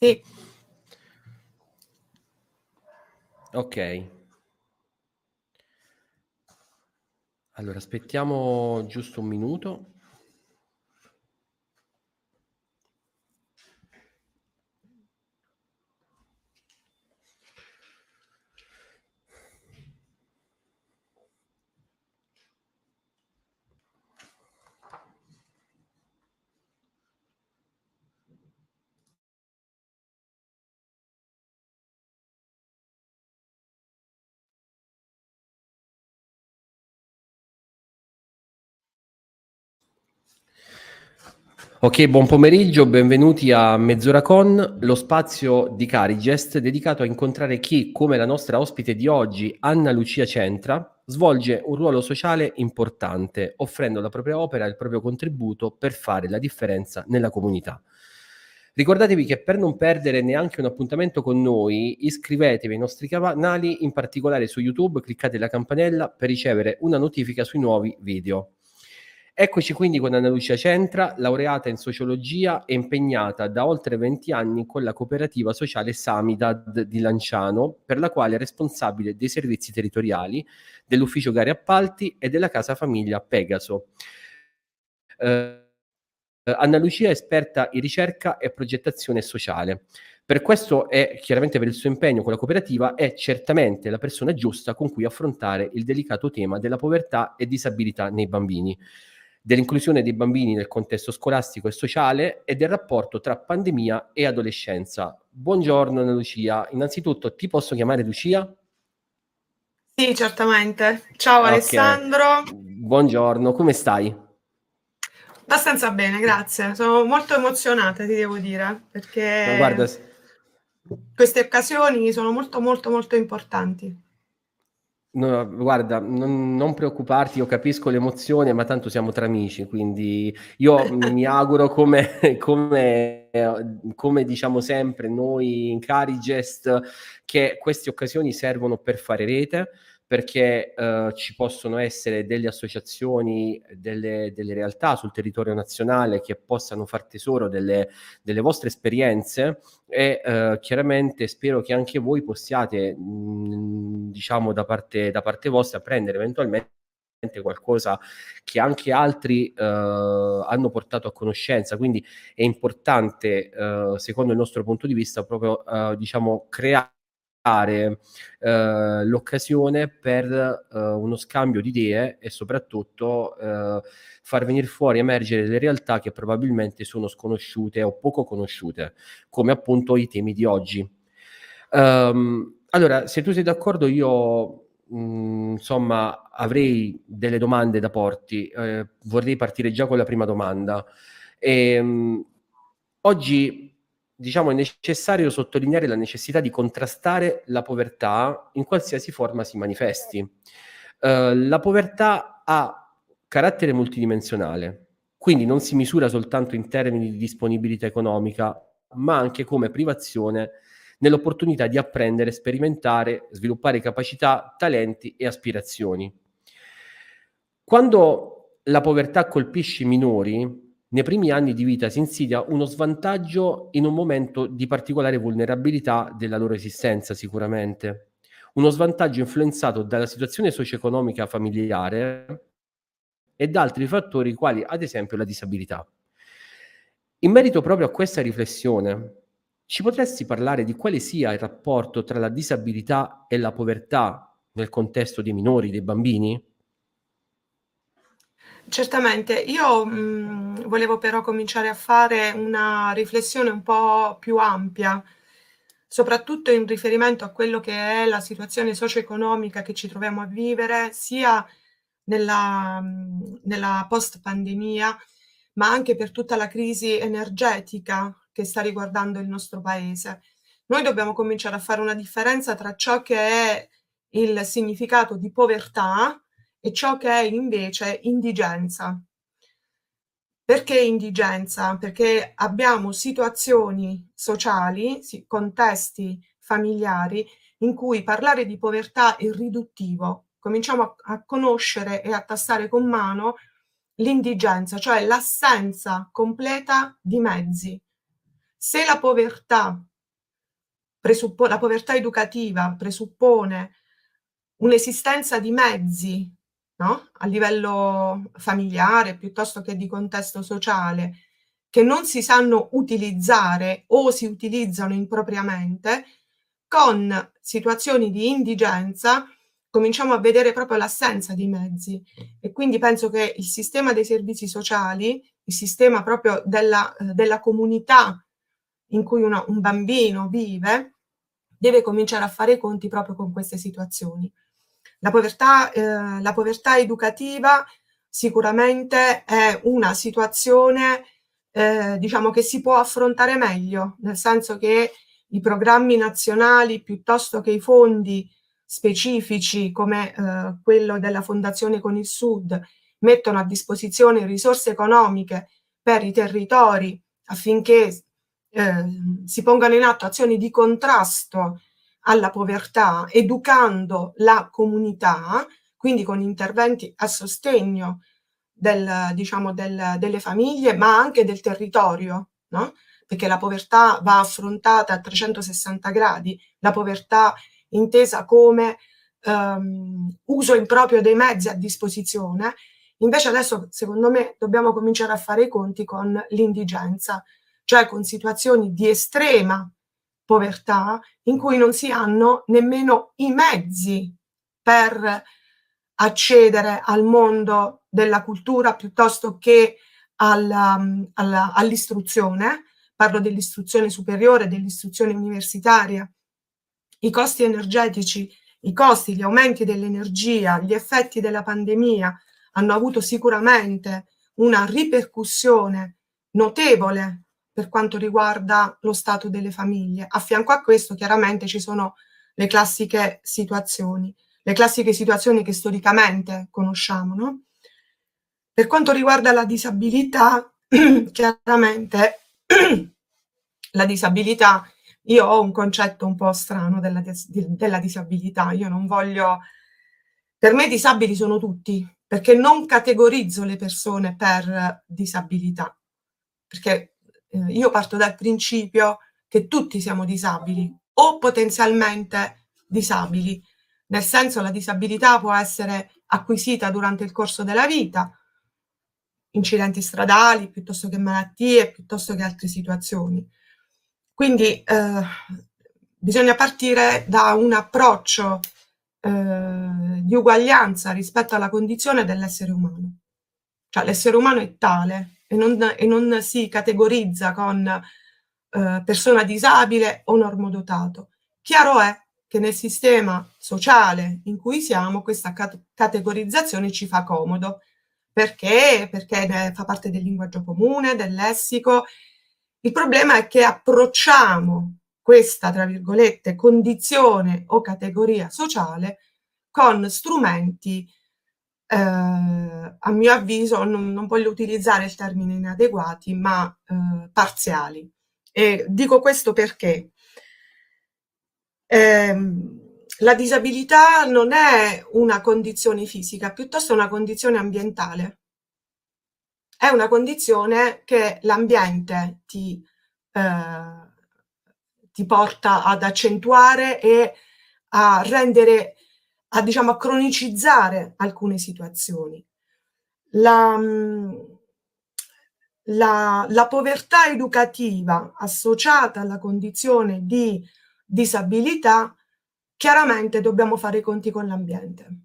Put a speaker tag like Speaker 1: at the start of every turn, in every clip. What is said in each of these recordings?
Speaker 1: Sì.
Speaker 2: Ok. Allora, aspettiamo giusto un minuto. Ok, buon pomeriggio, benvenuti a Mezz'ora con, lo spazio di Carigest dedicato a incontrare chi, come la nostra ospite di oggi, Anna Lucia Centra, svolge un ruolo sociale importante, offrendo la propria opera e il proprio contributo per fare la differenza nella comunità. Ricordatevi che per non perdere neanche un appuntamento con noi, iscrivetevi ai nostri canali, in particolare su YouTube, cliccate la campanella per ricevere una notifica sui nuovi video. Eccoci quindi con Anna Lucia Centra, laureata in sociologia e impegnata da oltre 20 anni con la cooperativa sociale Samidad di Lanciano, per la quale è responsabile dei servizi territoriali, dell'ufficio gare appalti e della casa famiglia Pegaso. Eh, Anna Lucia è esperta in ricerca e progettazione sociale. Per questo è chiaramente per il suo impegno con la cooperativa è certamente la persona giusta con cui affrontare il delicato tema della povertà e disabilità nei bambini dell'inclusione dei bambini nel contesto scolastico e sociale e del rapporto tra pandemia e adolescenza. Buongiorno Anna Lucia, innanzitutto ti posso chiamare Lucia?
Speaker 1: Sì, certamente. Ciao okay. Alessandro.
Speaker 2: Buongiorno, come stai?
Speaker 1: Abbastanza bene, grazie. Sono molto emozionata, ti devo dire, perché guarda... queste occasioni sono molto molto molto importanti.
Speaker 2: No, guarda, non, non, preoccuparti, io capisco l'emozione, ma tanto siamo tra amici, quindi io mi auguro come, come, come, diciamo sempre noi in Carigest che queste occasioni servono per fare rete, perché eh, ci possono essere delle associazioni, delle, delle, realtà sul territorio nazionale che possano far tesoro delle, delle vostre esperienze e eh, chiaramente spero che anche voi possiate, mh, diciamo da parte, da parte vostra, prendere eventualmente qualcosa che anche altri uh, hanno portato a conoscenza. Quindi è importante uh, secondo il nostro punto di vista proprio uh, diciamo creare eh, l'occasione per eh, uno scambio di idee e soprattutto eh, far venire fuori, emergere delle realtà che probabilmente sono sconosciute o poco conosciute, come appunto i temi di oggi. Um, allora, se tu sei d'accordo, io mh, mm, insomma avrei delle domande da porti. Eh, vorrei partire già con la prima domanda. E, ehm, mh, oggi diciamo, è necessario sottolineare la necessità di contrastare la povertà in qualsiasi forma si manifesti. Uh, la povertà ha carattere multidimensionale, quindi non si misura soltanto in termini di disponibilità economica, ma anche come privazione nell'opportunità di apprendere, sperimentare, sviluppare capacità, talenti e aspirazioni. Quando la povertà colpisce i minori, nei primi anni di vita si insidia uno svantaggio in un momento di particolare vulnerabilità della loro esistenza sicuramente. Uno svantaggio influenzato dalla situazione socio-economica familiare e da altri fattori quali ad esempio la disabilità. In merito proprio a questa riflessione, ci potresti parlare di quale sia il rapporto tra la disabilità e la povertà nel contesto dei minori, dei bambini?
Speaker 1: Certamente, io mh, volevo però cominciare a fare una riflessione un po' più ampia, soprattutto in riferimento a quello che è la situazione socio-economica che ci troviamo a vivere, sia nella, nella post-pandemia, ma anche per tutta la crisi energetica che sta riguardando il nostro paese. Noi dobbiamo cominciare a fare una differenza tra ciò che è il significato di povertà, e ciò che è invece indigenza. Perché indigenza? Perché abbiamo situazioni sociali, contesti familiari in cui parlare di povertà è riduttivo. Cominciamo a, a conoscere e a tastare con mano l'indigenza, cioè l'assenza completa di mezzi. Se la povertà, presuppo- la povertà educativa presuppone un'esistenza di mezzi no? a livello familiare piuttosto che di contesto sociale che non si sanno utilizzare o si utilizzano impropriamente, con situazioni di indigenza cominciamo a vedere proprio l'assenza di mezzi e quindi penso che il sistema dei servizi sociali, il sistema proprio della, della comunità in cui una, un bambino vive, deve cominciare a fare i conti proprio con queste situazioni. La povertà, eh, la povertà educativa sicuramente è una situazione eh, diciamo che si può affrontare meglio, nel senso che i programmi nazionali piuttosto che i fondi specifici come eh, quello della Fondazione con il Sud mettono a disposizione risorse economiche per i territori affinché eh, si pongano in atto azioni di contrasto alla povertà, educando la comunità, quindi con interventi a sostegno del, diciamo, del, delle famiglie, ma anche del territorio, no? perché la povertà va affrontata a 360 gradi, la povertà intesa come um, uso improprio dei mezzi a disposizione. Invece adesso, secondo me, dobbiamo cominciare a fare i conti con l'indigenza, cioè con situazioni di estrema povertà in cui non si hanno nemmeno i mezzi per accedere al mondo della cultura piuttosto che alla, alla, all'istruzione, parlo dell'istruzione superiore, dell'istruzione universitaria, i costi energetici, i costi, gli aumenti dell'energia, gli effetti della pandemia hanno avuto sicuramente una ripercussione notevole per quanto riguarda lo stato delle famiglie. A fianco a questo chiaramente ci sono le classiche situazioni, le classiche situazioni che storicamente conosciamo. No? Per quanto riguarda la disabilità, chiaramente la disabilità io ho un concetto un po' strano della, della disabilità, io non voglio... Per me disabili sono tutti, perché non categorizzo le persone per disabilità, perché eh, io parto dal principio che tutti siamo disabili o potenzialmente disabili, nel senso la disabilità può essere acquisita durante il corso della vita, incidenti stradali, piuttosto che malattie, piuttosto che altre situazioni. Quindi eh, bisogna partire da un approccio eh, di uguaglianza rispetto alla condizione dell'essere umano. Cioè l'essere umano è tale e non, e non si categorizza con eh, persona disabile o normodotato. Chiaro è che nel sistema sociale in cui siamo questa cat- categorizzazione ci fa comodo. Perché? Perché fa parte del linguaggio comune, del lessico il problema è che approcciamo questa, tra virgolette, condizione o categoria sociale con strumenti, eh, a mio avviso, non, non, voglio utilizzare il termine inadeguati, ma eh, parziali. E dico questo perché eh, la disabilità non è una condizione fisica, piuttosto una condizione ambientale è una condizione che l'ambiente ti, eh, ti porta ad accentuare e a rendere, a, diciamo, a cronicizzare alcune situazioni. La, la, la povertà educativa associata alla condizione di disabilità, chiaramente dobbiamo fare i conti con l'ambiente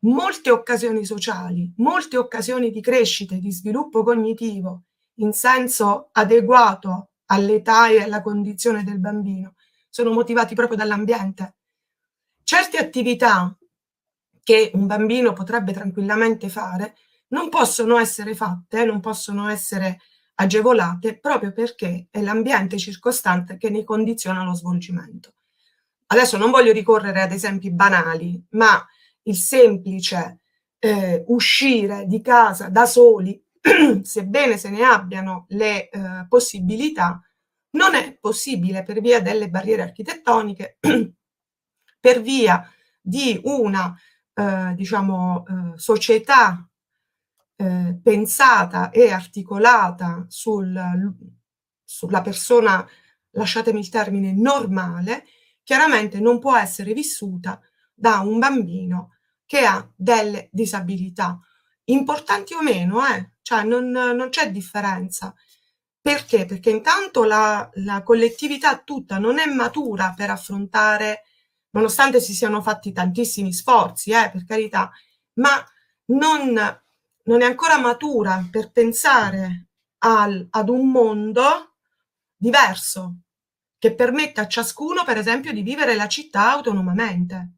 Speaker 1: molte occasioni sociali, molte occasioni di crescita e di sviluppo cognitivo in senso adeguato all'età e alla condizione del bambino sono motivati proprio dall'ambiente. Certe attività che un bambino potrebbe tranquillamente fare non possono essere fatte, non possono essere agevolate proprio perché è l'ambiente circostante che ne condiziona lo svolgimento. Adesso non voglio ricorrere ad esempi banali, ma il semplice eh, uscire di casa da soli, sebbene se ne abbiano le eh, possibilità, non è possibile per via delle barriere architettoniche, per via di una eh, diciamo, eh, società eh, pensata e articolata sul sulla persona, lasciatemi il termine, normale, chiaramente non può essere vissuta da un bambino che ha delle disabilità, importanti o meno, eh? cioè non, non c'è differenza. Perché? Perché intanto la, la, collettività tutta non è matura per affrontare, nonostante si siano fatti tantissimi sforzi, eh, per carità, ma non, non, è ancora matura per pensare al, ad un mondo diverso, che permetta a ciascuno, per esempio, di vivere la città autonomamente.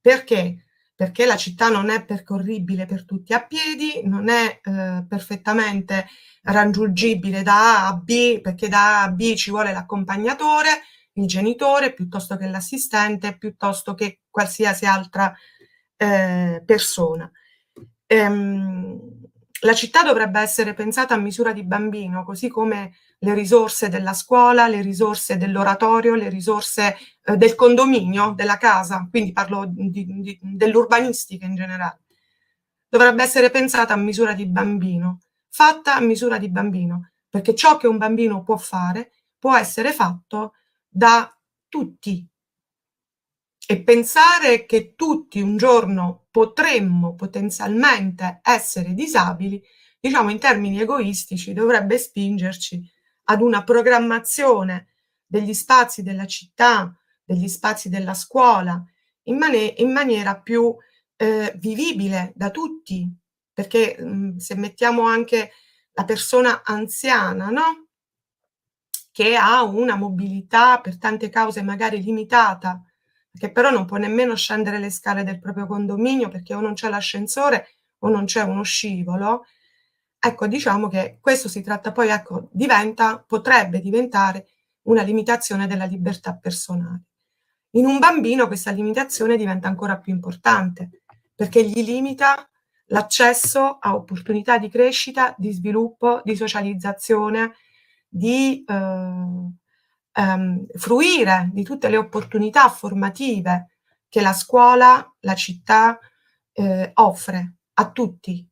Speaker 1: Perché? Perché la città non è percorribile per tutti a piedi, non è eh, perfettamente raggiungibile da A a B, perché da A a B ci vuole l'accompagnatore, il genitore, piuttosto che l'assistente, piuttosto che qualsiasi altra eh, persona. Ehm, la città dovrebbe essere pensata a misura di bambino, così come le risorse della scuola, le risorse dell'oratorio, le risorse eh, del condominio, della casa, quindi parlo di, di, dell'urbanistica in generale. Dovrebbe essere pensata a misura di bambino, fatta a misura di bambino, perché ciò che un bambino può fare può essere fatto da tutti. E pensare che tutti un giorno potremmo potenzialmente essere disabili, diciamo in termini egoistici, dovrebbe spingerci ad una programmazione degli spazi della città, degli spazi della scuola, in, man- in maniera più eh, vivibile da tutti, perché mh, mm, se mettiamo anche la persona anziana, no? Che ha una mobilità per tante cause magari limitata, che però non può nemmeno scendere le scale del proprio condominio perché o non c'è l'ascensore o non c'è uno scivolo, ecco, diciamo che questo si tratta poi, ecco, diventa, potrebbe diventare una limitazione della libertà personale. In un bambino questa limitazione diventa ancora più importante perché gli limita l'accesso a opportunità di crescita, di sviluppo, di socializzazione, di eh, ehm, fruire di tutte le opportunità formative che la scuola, la città eh, offre a tutti.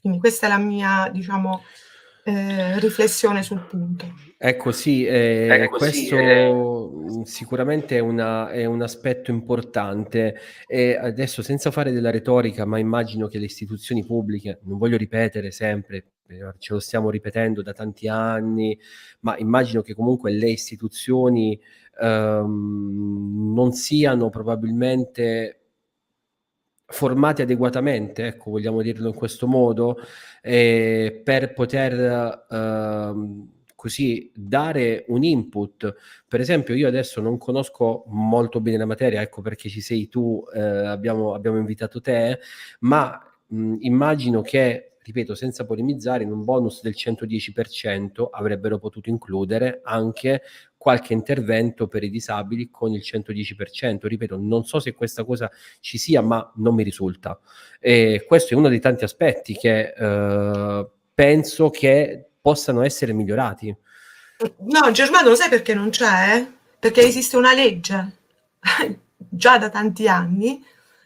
Speaker 1: Quindi questa è la mia, diciamo, eh, riflessione sul punto.
Speaker 2: Ecco sì, eh, ecco, questo sì, eh. sicuramente è, una, è, un aspetto importante e adesso senza fare della retorica, ma immagino che le istituzioni pubbliche, non voglio ripetere sempre, eh, ce lo stiamo ripetendo da tanti anni, ma immagino che comunque le istituzioni ehm, non siano probabilmente formati adeguatamente, ecco, vogliamo dirlo in questo modo, eh, per poter eh, così dare un input. Per esempio, io adesso non conosco molto bene la materia, ecco perché ci sei tu, eh, abbiamo, abbiamo, invitato te, ma mh, immagino che ripeto, senza polemizzare, in un bonus del 110% avrebbero potuto includere anche qualche intervento per i disabili con il 110%. Ripeto, non so se questa cosa ci sia, ma non mi risulta. E questo è uno dei tanti aspetti che eh, penso che possano essere migliorati.
Speaker 1: No, Germano, lo sai perché non c'è? Perché esiste una legge già da tanti anni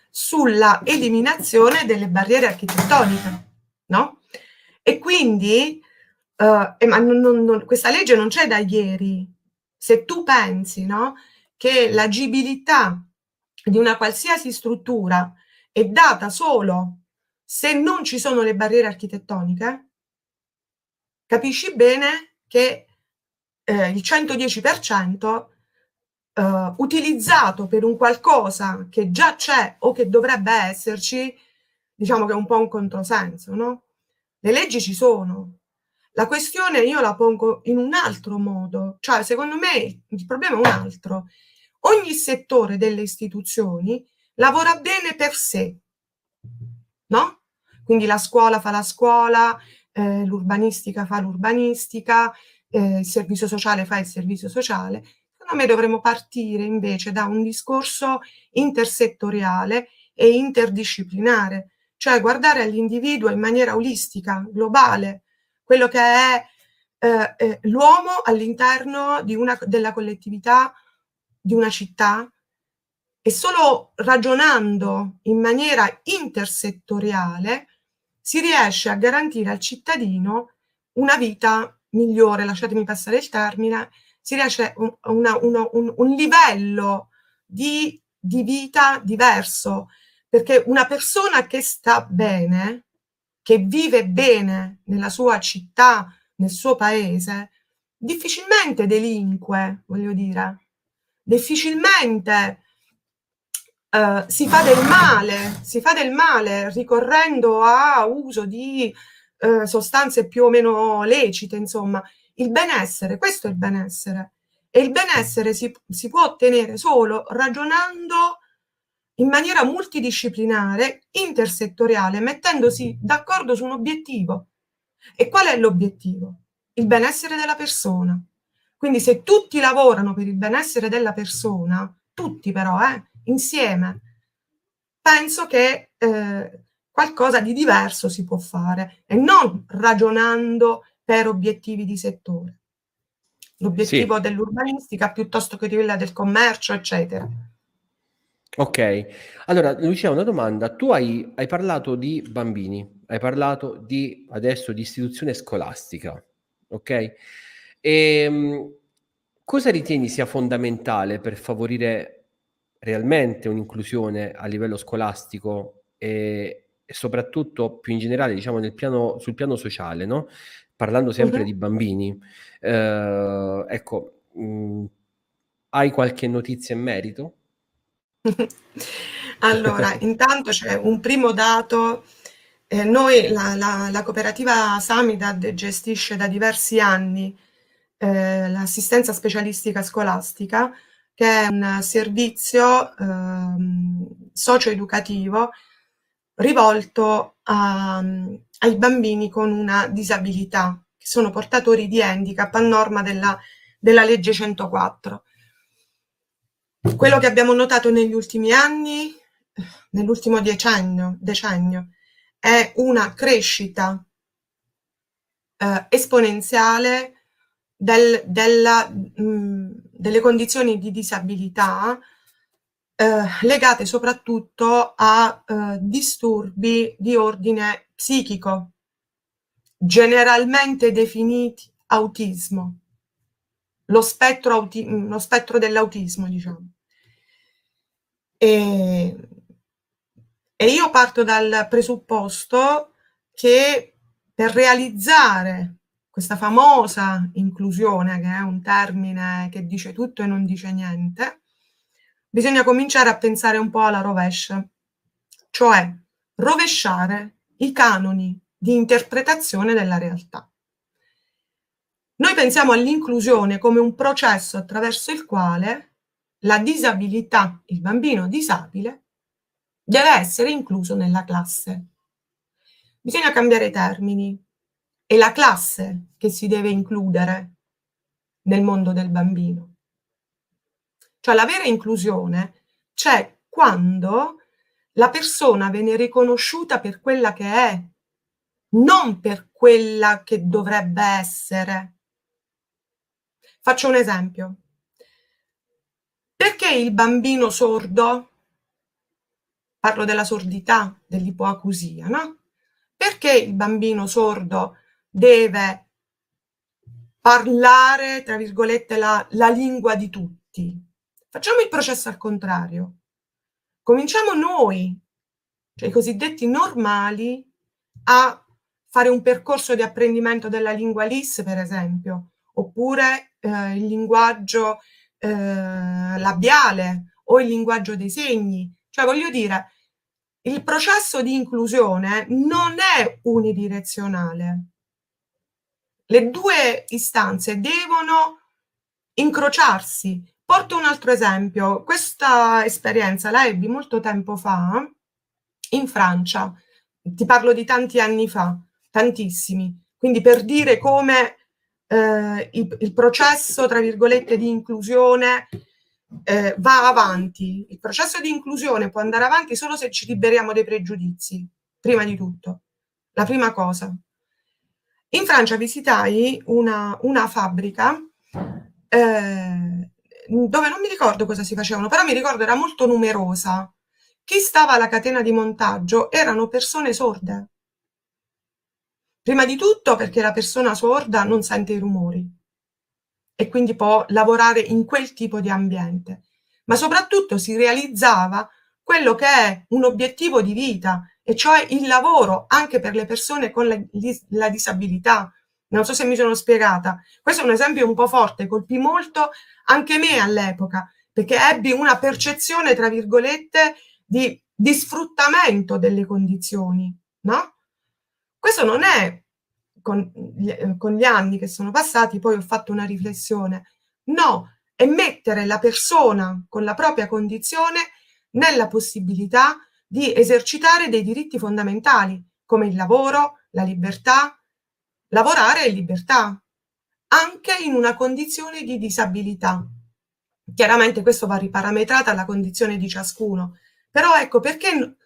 Speaker 1: sulla eliminazione delle barriere architettoniche no? E quindi, eh, ma non, non, questa legge non c'è da ieri. Se tu pensi, no, che l'agibilità di una qualsiasi struttura è data solo se non ci sono le barriere architettoniche, capisci bene che eh, il 110% eh, utilizzato per un qualcosa che già c'è o che dovrebbe esserci, diciamo che è un po' un controsenso, no? Le leggi ci sono. La questione io la pongo in un altro modo, cioè secondo me il problema è un altro. Ogni settore delle istituzioni lavora bene per sé, no? Quindi la scuola fa la scuola, eh, l'urbanistica fa l'urbanistica, eh, il servizio sociale fa il servizio sociale. Secondo me dovremmo partire invece da un discorso intersettoriale e interdisciplinare, cioè guardare all'individuo in maniera olistica, globale, quello che è eh, eh, l'uomo all'interno una, della collettività di una città e solo ragionando in maniera intersettoriale si riesce a garantire al cittadino una vita migliore, lasciatemi passare il termine, si riesce un, una, una, un, un livello di, di vita diverso, perché una persona che sta bene, che vive bene nella sua città, nel suo paese, difficilmente delinque, voglio dire, difficilmente uh, si fa del male, si fa del male ricorrendo a uso di uh, sostanze più o meno lecite, insomma. Il benessere, questo è il benessere. E il benessere si, si può ottenere solo ragionando in maniera multidisciplinare, intersettoriale, mettendosi d'accordo su un obiettivo. E qual è l'obiettivo? Il benessere della persona. Quindi se tutti lavorano per il benessere della persona, tutti però, eh, insieme, penso che eh, qualcosa di diverso si può fare e non ragionando per obiettivi di settore. L'obiettivo sì. dell'urbanistica piuttosto che quella del commercio, eccetera.
Speaker 2: Ok, allora Lucia, una domanda. Tu hai, hai parlato di bambini, hai parlato di adesso di istituzione scolastica, ok? E, ehm, cosa ritieni sia fondamentale per favorire realmente un'inclusione a livello scolastico e, e soprattutto più in generale, diciamo, piano, sul piano sociale, no? Parlando sempre uh-huh. di bambini. Eh, ecco, mh, mm, hai qualche notizia in merito?
Speaker 1: allora, intanto c'è un primo dato. Eh, noi, la, la, la, cooperativa Samidad gestisce da diversi anni eh, l'assistenza specialistica scolastica che è un servizio ehm, socio-educativo rivolto a, ai bambini con una disabilità, che sono portatori di handicap a norma della, della legge 104. Quello che abbiamo notato negli ultimi anni, nell'ultimo decennio, decennio è una crescita eh, esponenziale del, della, mh, delle condizioni di disabilità eh, legate soprattutto a eh, disturbi di ordine psichico, generalmente definiti autismo, lo spettro, auti- lo spettro dell'autismo, diciamo. E, e io parto dal presupposto che per realizzare questa famosa inclusione, che è un termine che dice tutto e non dice niente, bisogna cominciare a pensare un po' alla rovescia, cioè rovesciare i canoni di interpretazione della realtà. Noi pensiamo all'inclusione come un processo attraverso il quale la disabilità, il bambino disabile, deve essere incluso nella classe. Bisogna cambiare termini, è la classe che si deve includere nel mondo del bambino. Cioè la vera inclusione c'è quando la persona viene riconosciuta per quella che è, non per quella che dovrebbe essere. Faccio un esempio. Perché il bambino sordo, parlo della sordità, dell'ipoacusia, no? Perché il bambino sordo deve parlare, tra virgolette, la, la lingua di tutti. Facciamo il processo al contrario. Cominciamo noi, cioè i cosiddetti normali, a fare un percorso di apprendimento della lingua LIS, per esempio, oppure eh, il linguaggio eh, labiale o il linguaggio dei segni. Cioè, voglio dire, il processo di inclusione non è unidirezionale le due istanze devono incrociarsi. Porto un altro esempio. Questa esperienza la ebbi molto tempo fa in Francia. Ti parlo di tanti anni fa, tantissimi. Quindi per dire come eh, il, il, processo, tra virgolette, di inclusione eh, va avanti. Il processo di inclusione può andare avanti solo se ci liberiamo dei pregiudizi, prima di tutto. La prima cosa. In Francia visitai una, una fabbrica eh, dove non mi ricordo cosa si facevano, però mi ricordo era molto numerosa. Chi stava alla catena di montaggio erano persone sorde. Prima di tutto perché la persona sorda non sente i rumori e quindi può lavorare in quel tipo di ambiente, ma soprattutto si realizzava quello che è un obiettivo di vita, e cioè il lavoro anche per le persone con la, la disabilità. Non so se mi sono spiegata. Questo è un esempio un po' forte, colpì molto anche me all'epoca, perché ebbi una percezione, tra virgolette, di, di sfruttamento delle condizioni, no? Questo non è con gli, con gli anni che sono passati, poi ho fatto una riflessione. No, è mettere la persona con la propria condizione nella possibilità di esercitare dei diritti fondamentali come il lavoro, la libertà. Lavorare è libertà, anche in una condizione di disabilità. Chiaramente questo va riparametrato alla condizione di ciascuno, però ecco perché,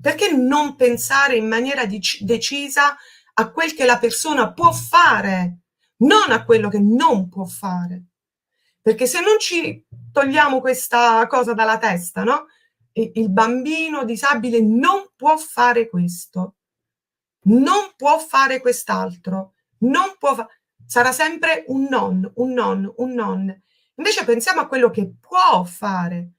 Speaker 1: perché non pensare in maniera decisa a quel che la persona può fare, non a quello che non può fare. Perché se non ci togliamo questa cosa dalla testa, no? Il bambino disabile non può fare questo, non può fare quest'altro, non può fa- sarà sempre un non, un non, un non. Invece pensiamo a quello che può fare,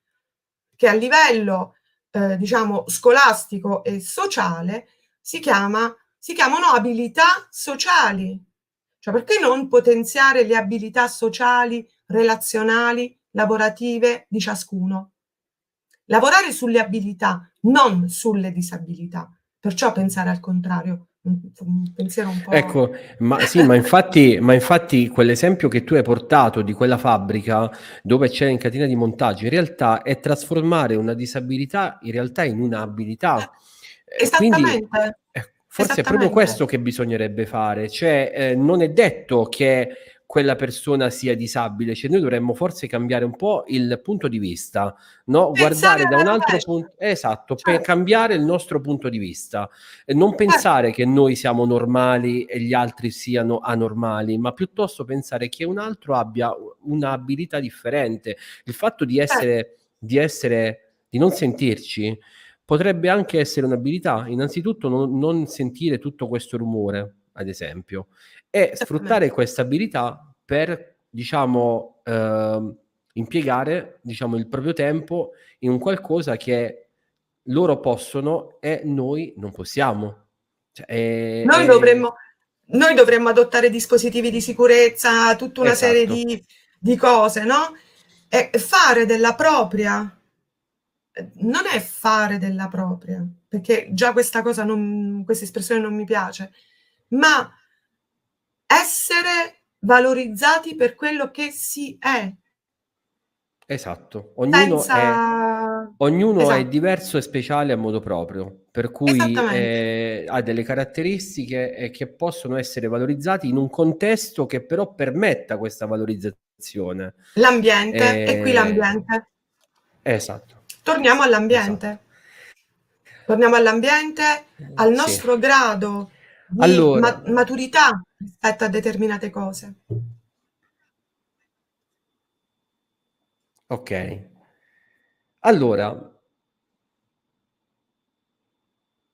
Speaker 1: che a livello, eh, diciamo, scolastico e sociale si, chiama, si chiamano abilità sociali. Cioè, perché non potenziare le abilità sociali, relazionali, lavorative di ciascuno? Lavorare sulle abilità, non sulle disabilità. Perciò pensare al contrario un pensiero un po'...
Speaker 2: Ecco, ma sì, ma infatti, ma infatti quell'esempio che tu hai portato di quella fabbrica dove c'è in catena di montaggio, in realtà è trasformare una disabilità in realtà in un'abilità.
Speaker 1: Eh, esattamente.
Speaker 2: Quindi, eh, forse è proprio questo che bisognerebbe fare, cioè eh, non è detto che quella persona sia disabile, cioè noi dovremmo forse cambiare un po' il punto di vista, no? guardare da un altro punto, esatto, certo. per cambiare il nostro punto di vista, e non certo. pensare che noi siamo normali e gli altri siano anormali, ma piuttosto pensare che un altro abbia un'abilità differente. Il fatto di certo. essere, di essere, di non sentirci, potrebbe anche essere un'abilità. Innanzitutto non, non sentire tutto questo rumore, ad esempio e sfruttare questa abilità per, diciamo, eh, impiegare, diciamo, il proprio tempo in un qualcosa che loro possono e noi non possiamo.
Speaker 1: Cioè, è, noi, è... Dovremmo, noi, Dovremmo, adottare dispositivi di sicurezza, tutta una esatto. serie di, di cose, no? E fare della propria non è fare della propria, perché già questa cosa non, questa espressione non mi piace, ma essere valorizzati per quello che si è.
Speaker 2: Esatto, ognuno, Senza... è, ognuno esatto. è diverso e speciale a modo proprio, per cui eh, ha delle caratteristiche eh, che possono essere valorizzati in un contesto che però permetta questa valorizzazione.
Speaker 1: L'ambiente, eh, e qui l'ambiente.
Speaker 2: Esatto.
Speaker 1: Torniamo all'ambiente. Esatto. Torniamo all'ambiente, al nostro sì. grado di allora, ma- maturità rispetto a determinate cose.
Speaker 2: Ok. Allora,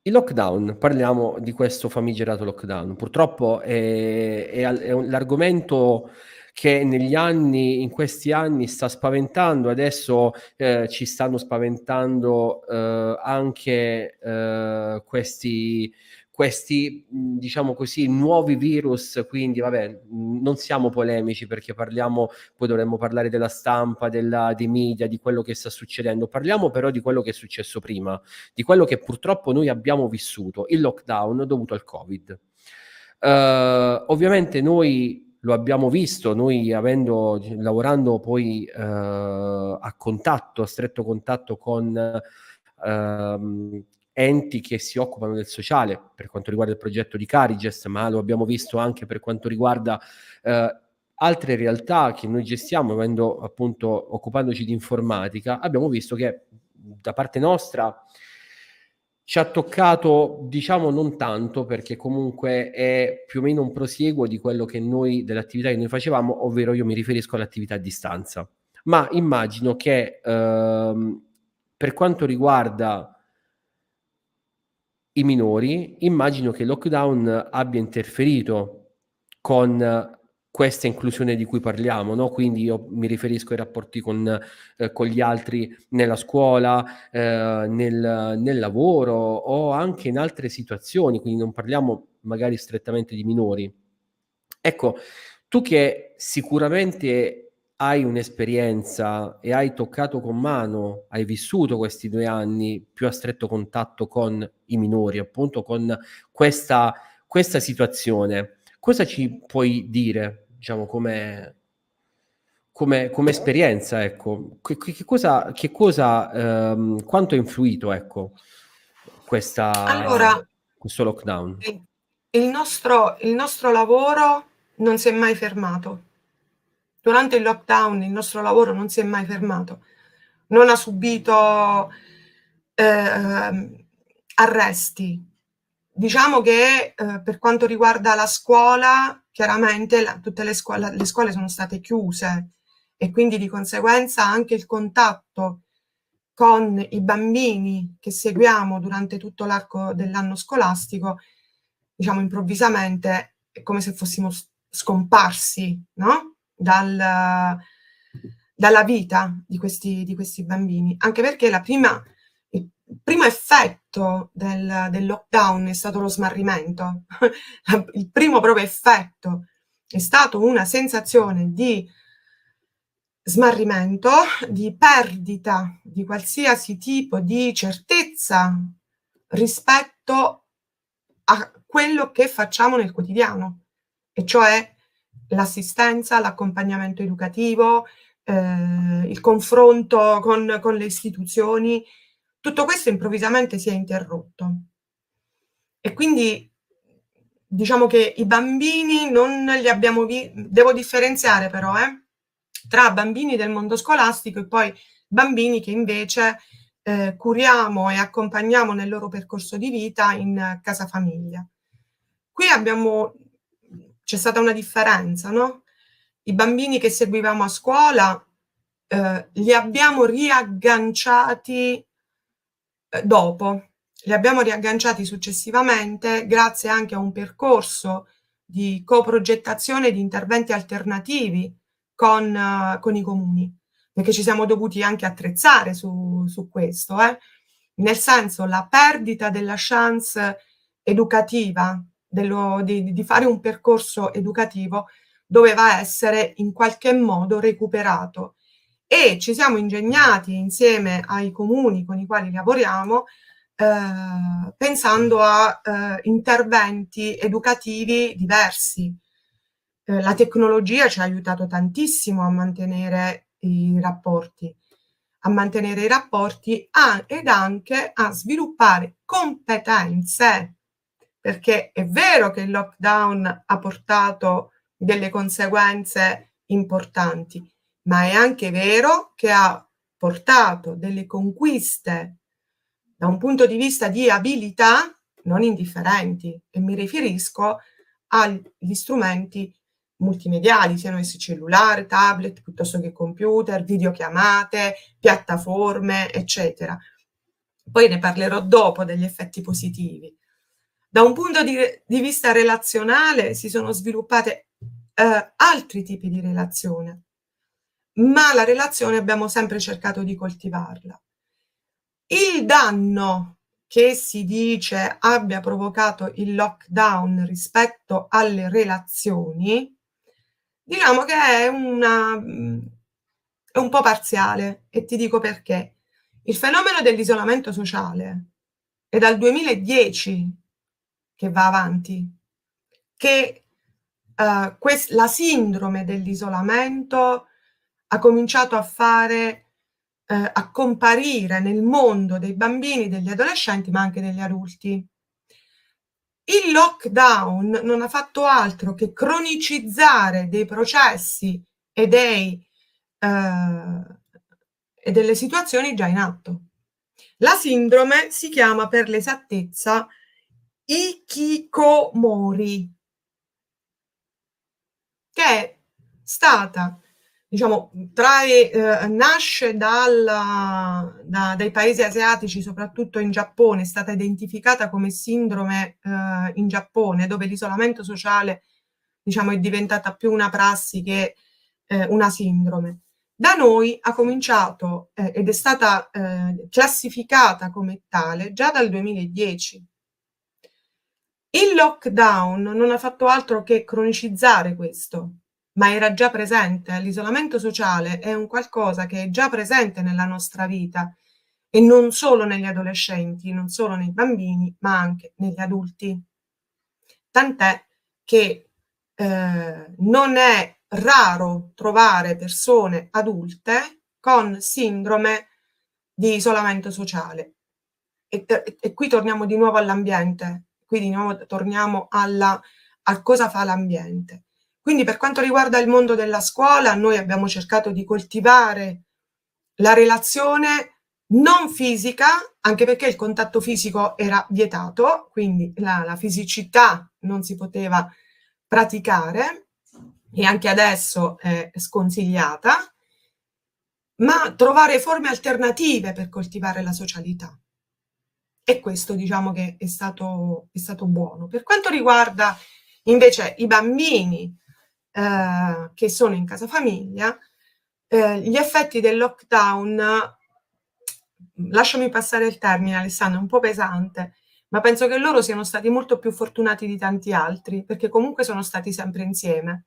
Speaker 2: il lockdown, parliamo di questo famigerato lockdown. Purtroppo è, è, è l'argomento che negli anni, in questi anni sta spaventando, adesso eh, ci stanno spaventando eh, anche eh, questi questi, diciamo così, nuovi virus, quindi vabbè, non siamo polemici perché parliamo, poi dovremmo parlare della stampa, della, dei media, di quello che sta succedendo, parliamo però di quello che è successo prima, di quello che purtroppo noi abbiamo vissuto, il lockdown dovuto al Covid. Uh, ovviamente noi lo abbiamo visto, noi avendo, lavorando poi uh, a contatto, a stretto contatto con uh, enti che si occupano del sociale per quanto riguarda il progetto di Carigest, ma lo abbiamo visto anche per quanto riguarda eh, altre realtà che noi gestiamo, avendo appunto occupandoci di informatica, abbiamo visto che da parte nostra ci ha toccato, diciamo, non tanto, perché comunque è più o meno un prosieguo di quello che noi, dell'attività che noi facevamo, ovvero io mi riferisco all'attività a distanza. Ma immagino che ehm, per quanto riguarda i minori, immagino che il lockdown abbia interferito con questa inclusione di cui parliamo, no? quindi io mi riferisco ai rapporti con, eh, con gli altri nella scuola, eh, nel, nel, lavoro o anche in altre situazioni, quindi non parliamo magari strettamente di minori. Ecco, tu che sicuramente hai un'esperienza e hai toccato con mano, hai vissuto questi due anni più a stretto contatto con i minori, appunto con questa, questa situazione, cosa ci puoi dire, diciamo, come, come, come esperienza, ecco? Che, che cosa, che cosa ehm, quanto ha influito, ecco, questa,
Speaker 1: allora,
Speaker 2: questo lockdown?
Speaker 1: Il nostro, il nostro lavoro non si è mai fermato Durante il lockdown il nostro lavoro non si è mai fermato, non ha subito eh, arresti. Diciamo che eh, per quanto riguarda la scuola, chiaramente la, tutte le scuole, le scuole sono state chiuse e quindi di conseguenza anche il contatto con i bambini che seguiamo durante tutto l'arco dell'anno scolastico, diciamo improvvisamente, è come se fossimo scomparsi, no? Dal, dalla vita di questi, di questi bambini, anche perché prima, il primo effetto del, del lockdown è stato lo smarrimento, il primo proprio effetto è stato una sensazione di smarrimento, di perdita di qualsiasi tipo di certezza rispetto a quello che facciamo nel quotidiano, e cioè l'assistenza, l'accompagnamento educativo, eh, il confronto con, con le istituzioni, tutto questo improvvisamente si è interrotto. E quindi diciamo che i bambini non li abbiamo visti, devo differenziare però, eh, tra bambini del mondo scolastico e poi bambini che invece eh, curiamo e accompagniamo nel loro percorso di vita in casa famiglia. Qui abbiamo c'è stata una differenza, no? I bambini che seguivamo a scuola eh, li abbiamo riagganciati eh, dopo, li abbiamo riagganciati successivamente grazie anche a un percorso di coprogettazione di interventi alternativi con, uh, con, i comuni, perché ci siamo dovuti anche attrezzare su, su questo, eh? nel senso la perdita della chance educativa dello, di, di fare un percorso educativo doveva essere in qualche modo recuperato e ci siamo ingegnati insieme ai comuni con i quali lavoriamo eh, pensando a eh, interventi educativi diversi. Eh, la tecnologia ci ha aiutato tantissimo a mantenere i rapporti, a mantenere i rapporti a, ed anche a sviluppare competenze perché è vero che il lockdown ha portato delle conseguenze importanti, ma è anche vero che ha portato delle conquiste da un punto di vista di abilità non indifferenti e mi riferisco agli strumenti multimediali, siano essi cellulare, tablet, piuttosto che computer, videochiamate, piattaforme, eccetera. Poi ne parlerò dopo degli effetti positivi. Da un punto di, di vista relazionale si sono sviluppate eh, altri tipi di relazione, ma la relazione abbiamo sempre cercato di coltivarla. Il danno che si dice abbia provocato il lockdown rispetto alle relazioni, diciamo che è, una, è un po' parziale e ti dico perché. Il fenomeno dell'isolamento sociale è dal 2010 che va avanti, che uh, quest- la sindrome dell'isolamento ha cominciato a fare, uh, a comparire nel mondo dei bambini, degli adolescenti, ma anche degli adulti. Il lockdown non ha fatto altro che cronicizzare dei processi e, dei, uh, e delle situazioni già in atto. La sindrome si chiama per l'esattezza Ikikomori, che è stata diciamo, trae, eh, nasce dalla, da, dai paesi asiatici, soprattutto in Giappone, è stata identificata come sindrome eh, in Giappone, dove l'isolamento sociale, diciamo, è diventata più una prassi che eh, una sindrome. Da noi ha cominciato eh, ed è stata eh, classificata come tale già dal 2010. Il lockdown non ha fatto altro che cronicizzare questo, ma era già presente. L'isolamento sociale è un qualcosa che è già presente nella nostra vita e non solo negli adolescenti, non solo nei bambini, ma anche negli adulti. Tant'è che eh, non è raro trovare persone adulte con sindrome di isolamento sociale. E, e, e qui torniamo di nuovo all'ambiente, qui di nuovo torniamo alla, a cosa fa l'ambiente. Quindi per quanto riguarda il mondo della scuola, noi abbiamo cercato di coltivare la relazione non fisica, anche perché il contatto fisico era vietato, quindi la, la fisicità non si poteva praticare e anche adesso è sconsigliata, ma trovare forme alternative per coltivare la socialità. E questo diciamo che è stato, è stato buono. Per quanto riguarda invece i bambini eh, che sono in casa famiglia, eh, gli effetti del lockdown, lasciami passare il termine Alessandro, è un po' pesante, ma penso che loro siano stati molto più fortunati di tanti altri, perché comunque sono stati sempre insieme.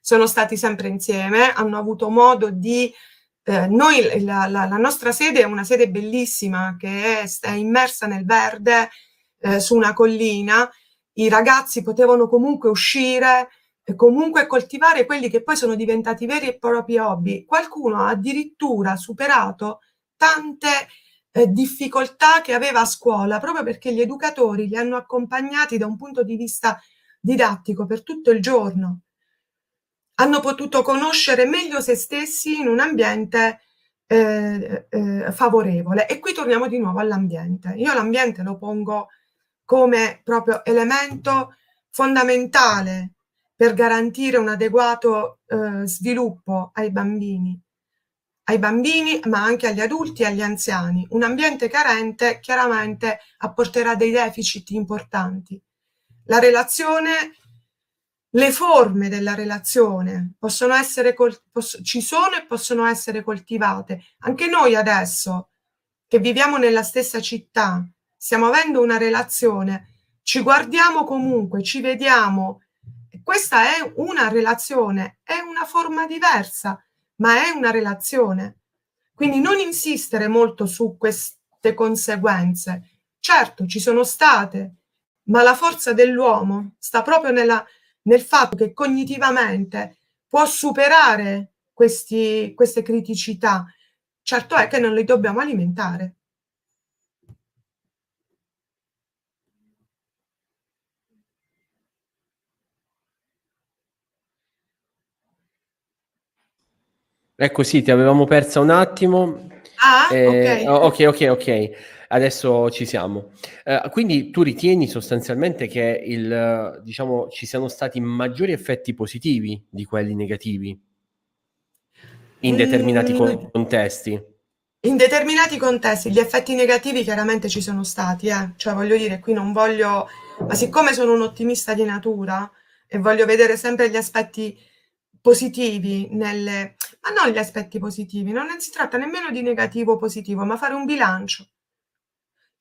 Speaker 1: Sono stati sempre insieme, hanno avuto modo di... Eh, noi, la, la, la, nostra sede è una sede bellissima che è, è immersa nel verde eh, su una collina. I ragazzi potevano comunque uscire, e comunque coltivare quelli che poi sono diventati veri e propri hobby. Qualcuno ha addirittura superato tante eh, difficoltà che aveva a scuola proprio perché gli educatori li hanno accompagnati da un punto di vista didattico per tutto il giorno. Hanno potuto conoscere meglio se stessi in un ambiente eh, eh, favorevole. E qui torniamo di nuovo all'ambiente. Io l'ambiente lo pongo come proprio elemento fondamentale per garantire un adeguato eh, sviluppo ai bambini, ai bambini ma anche agli adulti e agli anziani. Un ambiente carente chiaramente apporterà dei deficit importanti. La relazione, le forme della relazione possono essere, poss- ci sono e possono essere coltivate. Anche noi adesso che viviamo nella stessa città, stiamo avendo una relazione, ci guardiamo comunque, ci vediamo questa è una relazione, è una forma diversa, ma è una relazione. Quindi non insistere molto su queste conseguenze. Certo, ci sono state, ma la forza dell'uomo sta proprio nella, nel fatto che cognitivamente può superare questi, queste criticità. Certo è che non le dobbiamo alimentare.
Speaker 2: Ecco sì, ti avevamo persa un attimo.
Speaker 1: Ah, eh,
Speaker 2: ok. Ok, ok, ok. Adesso ci siamo. Uh, quindi tu ritieni sostanzialmente che il, diciamo, ci siano stati maggiori effetti positivi di quelli negativi in determinati mm. contesti?
Speaker 1: In determinati contesti gli effetti negativi chiaramente ci sono stati, eh? cioè voglio dire, qui non voglio, ma siccome sono un ottimista di natura e voglio vedere sempre gli aspetti positivi nelle, ma non gli aspetti positivi, non si tratta nemmeno di negativo o positivo, ma fare un bilancio.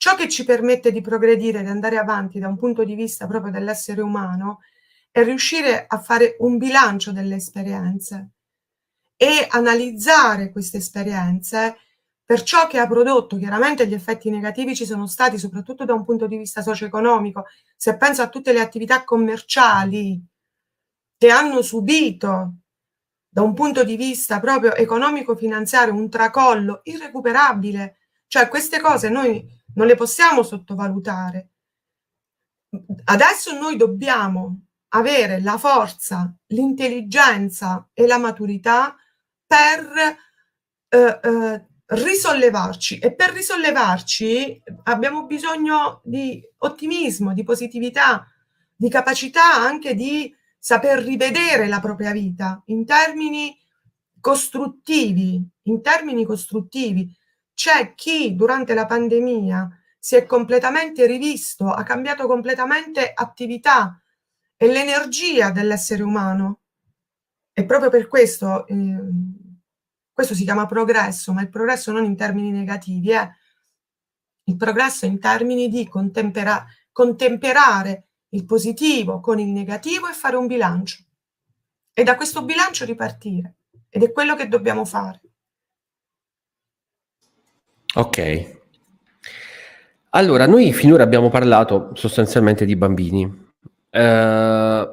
Speaker 1: Ciò che ci permette di progredire, di andare avanti da un punto di vista proprio dell'essere umano, è riuscire a fare un bilancio delle esperienze e analizzare queste esperienze per ciò che ha prodotto. Chiaramente gli effetti negativi ci sono stati, soprattutto da un punto di vista socio-economico. Se penso a tutte le attività commerciali che hanno subito da un punto di vista proprio economico-finanziario un tracollo irrecuperabile. Cioè queste cose noi non le possiamo sottovalutare. Adesso noi dobbiamo avere la forza, l'intelligenza e la maturità per eh, eh, risollevarci e per risollevarci abbiamo bisogno di ottimismo, di positività, di capacità anche di saper rivedere la propria vita in termini costruttivi, in termini costruttivi. C'è chi durante la pandemia si è completamente rivisto, ha cambiato completamente attività e l'energia dell'essere umano. E proprio per questo, eh, questo si chiama progresso, ma il progresso non in termini negativi, eh. il progresso in termini di contempera- contemperare il positivo con il negativo e fare un bilancio. E da questo bilancio ripartire. Ed è quello che dobbiamo fare.
Speaker 2: Ok. Allora, noi finora abbiamo parlato sostanzialmente di bambini. Eh,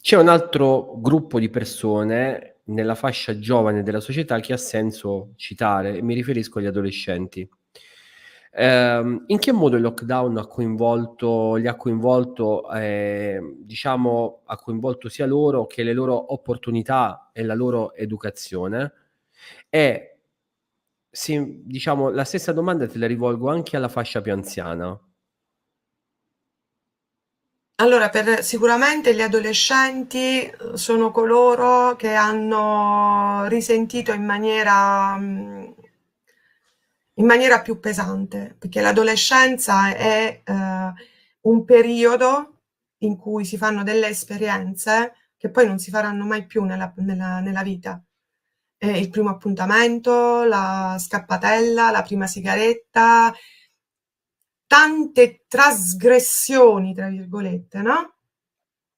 Speaker 2: c'è un altro gruppo di persone nella fascia giovane della società che ha senso citare, e mi riferisco agli adolescenti. Eh, in che modo il lockdown ha coinvolto, li ha coinvolto, eh, diciamo, ha coinvolto sia loro che le loro opportunità e la loro educazione? E sì, diciamo, la stessa domanda te la rivolgo anche alla fascia più anziana.
Speaker 1: Allora, per, sicuramente gli adolescenti eh, sono coloro che hanno risentito in maniera, mm, in maniera più pesante, perché l'adolescenza è eh, un periodo in cui si fanno delle esperienze che poi non si faranno mai più nella, nella, nella vita eh, il primo appuntamento, la scappatella, la prima sigaretta, tante trasgressioni, tra virgolette, no?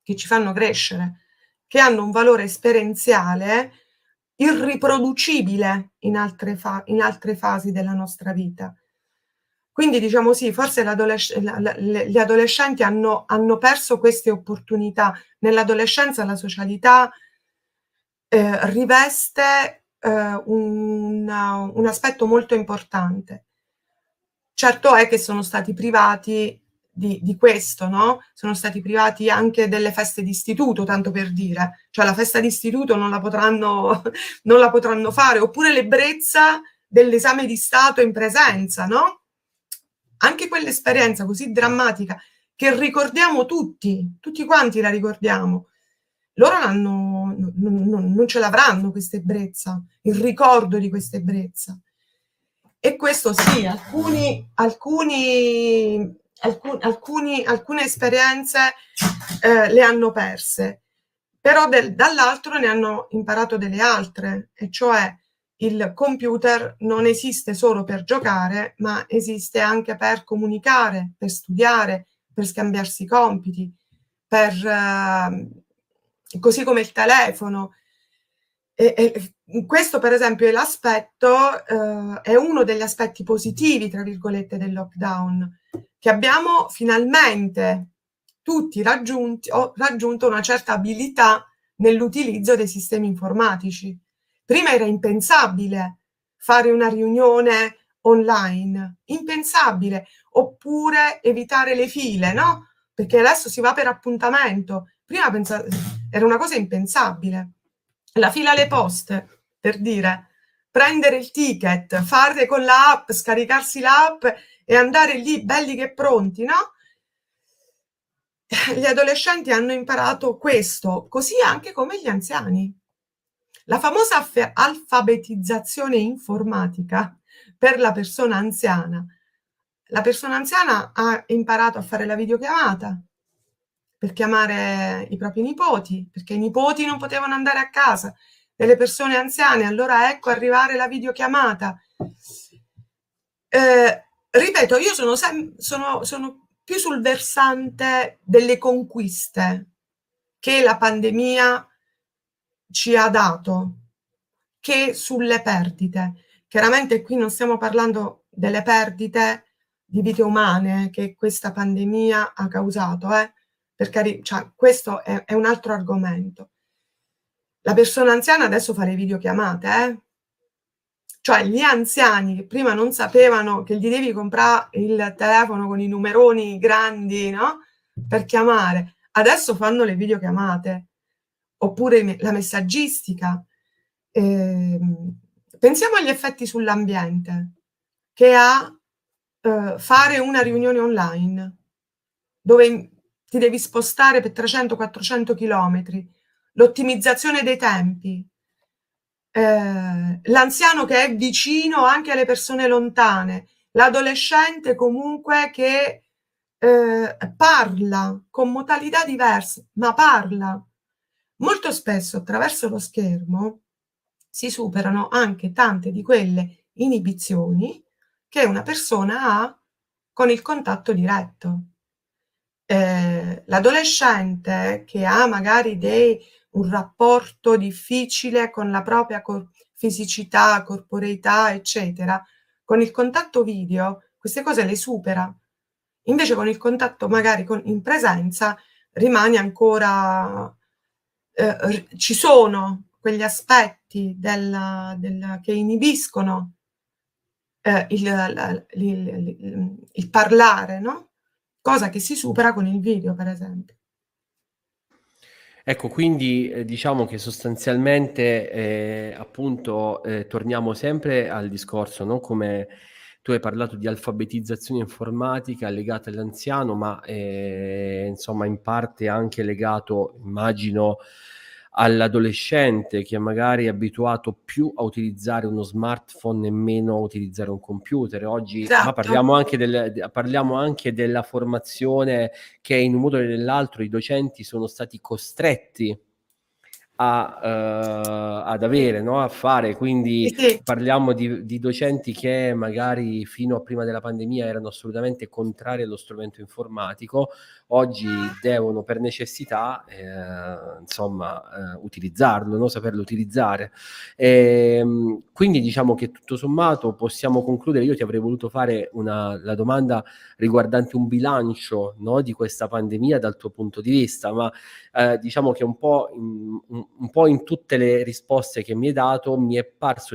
Speaker 1: Che ci fanno crescere, che hanno un valore esperienziale irriproducibile in altre, fa- in altre fasi della nostra vita. Quindi diciamo sì, forse gli adolescenti hanno, hanno perso queste opportunità. Nell'adolescenza la socialità eh, riveste eh, un, un aspetto molto importante. Certo è che sono stati privati di, di, questo, no? Sono stati privati anche delle feste d'istituto, tanto per dire. Cioè la festa d'istituto non la potranno, non la potranno fare, oppure l'ebbrezza dell'esame di Stato in presenza, no? Anche quell'esperienza così drammatica che ricordiamo tutti, tutti quanti la ricordiamo, loro hanno, non, non, non ce l'avranno questa ebbrezza, il ricordo di questa ebbrezza. E questo sì, alcuni, alcuni, alcun, alcuni, alcune esperienze eh, le hanno perse, però del, dall'altro ne hanno imparato delle altre, e cioè il computer non esiste solo per giocare, ma esiste anche per comunicare, per studiare, per scambiarsi compiti, per... Eh, così come il telefono. E, e questo, per esempio, è l'aspetto, eh, è uno degli aspetti positivi, tra virgolette, del lockdown, che abbiamo finalmente tutti raggiunti, o raggiunto una certa abilità nell'utilizzo dei sistemi informatici. Prima era impensabile fare una riunione online, impensabile, oppure evitare le file, no? Perché adesso si va per appuntamento. Prima pensate era una cosa impensabile. La fila alle poste, per dire, prendere il ticket, fare con l'app, scaricarsi l'app e andare lì belli che pronti, no? Gli adolescenti hanno imparato questo, così anche come gli anziani. La famosa alfabetizzazione informatica per la persona anziana. La persona anziana ha imparato a fare la videochiamata, per chiamare i propri nipoti, perché i nipoti non potevano andare a casa delle persone anziane, allora ecco arrivare la videochiamata. Eh, ripeto, io sono, sem- sono, sono più sul versante delle conquiste che la pandemia ci ha dato che sulle perdite. Chiaramente qui non stiamo parlando delle perdite di vite umane che questa pandemia ha causato, eh? Per cari- cioè, questo è, è, un altro argomento. La persona anziana adesso fa le videochiamate, eh? Cioè gli anziani che prima non sapevano che gli devi comprare il telefono con i numeroni grandi, no? Per chiamare, adesso fanno le videochiamate, oppure la messaggistica. Eh, pensiamo agli effetti sull'ambiente che ha eh, fare una riunione online, dove ti devi spostare per 300-400 km, l'ottimizzazione dei tempi. eh, l'anziano che è vicino anche alle persone lontane, l'adolescente comunque che eh, parla con modalità diverse, ma parla. Molto spesso attraverso lo schermo si superano anche tante di quelle inibizioni che una persona ha con il contatto diretto. Eh, l'adolescente che ha magari dei, un rapporto difficile con la propria cor- fisicità, corporeità, eccetera, con il contatto video queste cose le supera. Invece con il contatto magari con, in presenza rimane ancora, eh, ci sono quegli aspetti del, del, che inibiscono eh, il, il, il, il, parlare, no? Cosa che si supera con il video, per esempio.
Speaker 2: Ecco, quindi eh, diciamo che sostanzialmente eh, appunto eh, torniamo sempre al discorso, no? come tu hai parlato di alfabetizzazione informatica legata all'anziano, ma eh, insomma in parte anche legato, immagino, all'adolescente che magari è abituato più a utilizzare uno smartphone e meno a utilizzare un computer. Oggi esatto. parliamo, anche del, parliamo anche della formazione che in un modo o nell'altro i docenti sono stati costretti a, uh, ad avere, no? a fare. Quindi parliamo di, di, docenti che magari fino a prima della pandemia erano assolutamente contrari allo strumento informatico, oggi devono per necessità eh, insomma eh, utilizzarlo, no? saperlo utilizzare. E, ehm, quindi diciamo che tutto sommato possiamo concludere, io ti avrei voluto fare una, la domanda riguardante un bilancio no? di questa pandemia dal tuo punto di vista, ma eh, diciamo che un po', in, un, un po' in tutte le risposte che mi hai dato mi è parso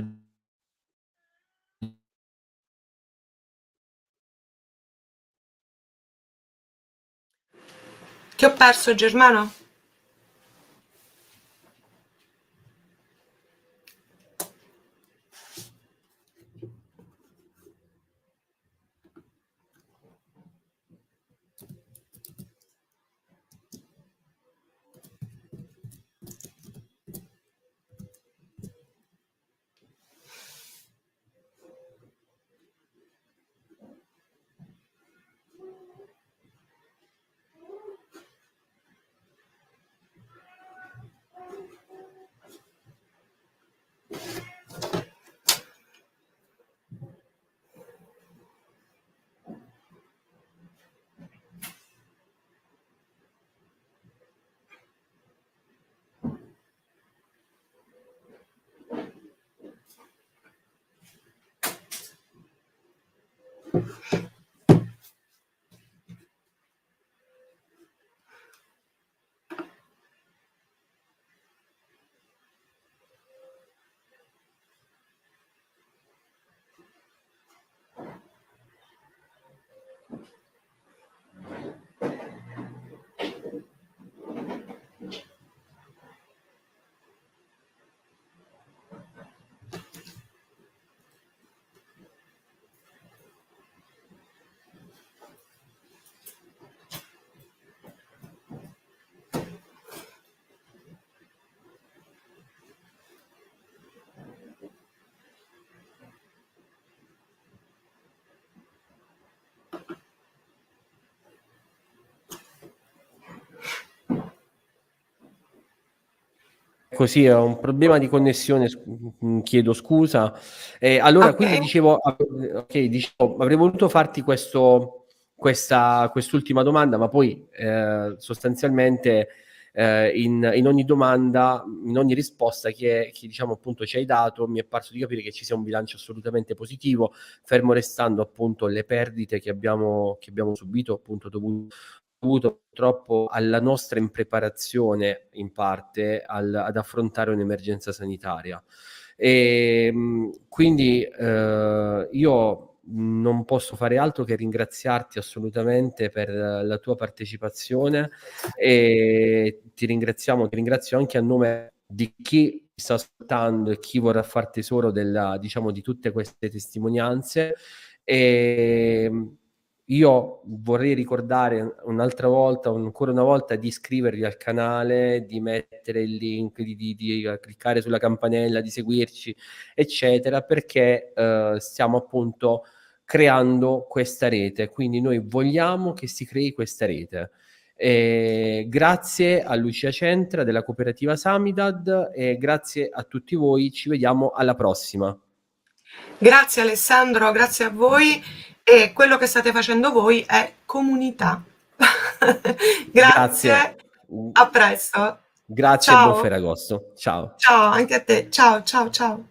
Speaker 1: Ti ho perso Germano?
Speaker 2: Così è un problema di connessione, mm, chiedo scusa. Eh, allora, okay. quindi dicevo, okay, dicevo, avrei voluto farti questo, questa, quest'ultima domanda, ma poi eh, sostanzialmente eh, in, in, ogni domanda, in ogni risposta che, che, diciamo appunto ci hai dato, mi è parso di capire che ci sia un bilancio assolutamente positivo, fermo restando appunto le perdite che abbiamo, che abbiamo subito appunto dovuto dovuto purtroppo alla nostra impreparazione in parte al, ad affrontare un'emergenza sanitaria. E, ehm, quindi eh, io non posso fare altro che ringraziarti assolutamente per la tua partecipazione e ti ringraziamo, ti ringrazio anche a nome di chi sta ascoltando e chi vorrà far tesoro della, diciamo, di tutte queste testimonianze. E, io vorrei ricordare un'altra volta, ancora una volta, di iscrivervi al canale, di mettere il link, di, di, di cliccare sulla campanella, di seguirci, eccetera, perché eh, stiamo appunto creando questa rete. Quindi noi vogliamo che si crei questa rete. E grazie a Lucia Centra della cooperativa Samidad e grazie a tutti voi. Ci vediamo alla prossima.
Speaker 1: Grazie Alessandro, grazie a voi e quello che state facendo voi è comunità. grazie. grazie. A presto.
Speaker 2: Grazie ciao. e buon Ferragosto. Ciao.
Speaker 1: Ciao, anche a te. Ciao, ciao, ciao.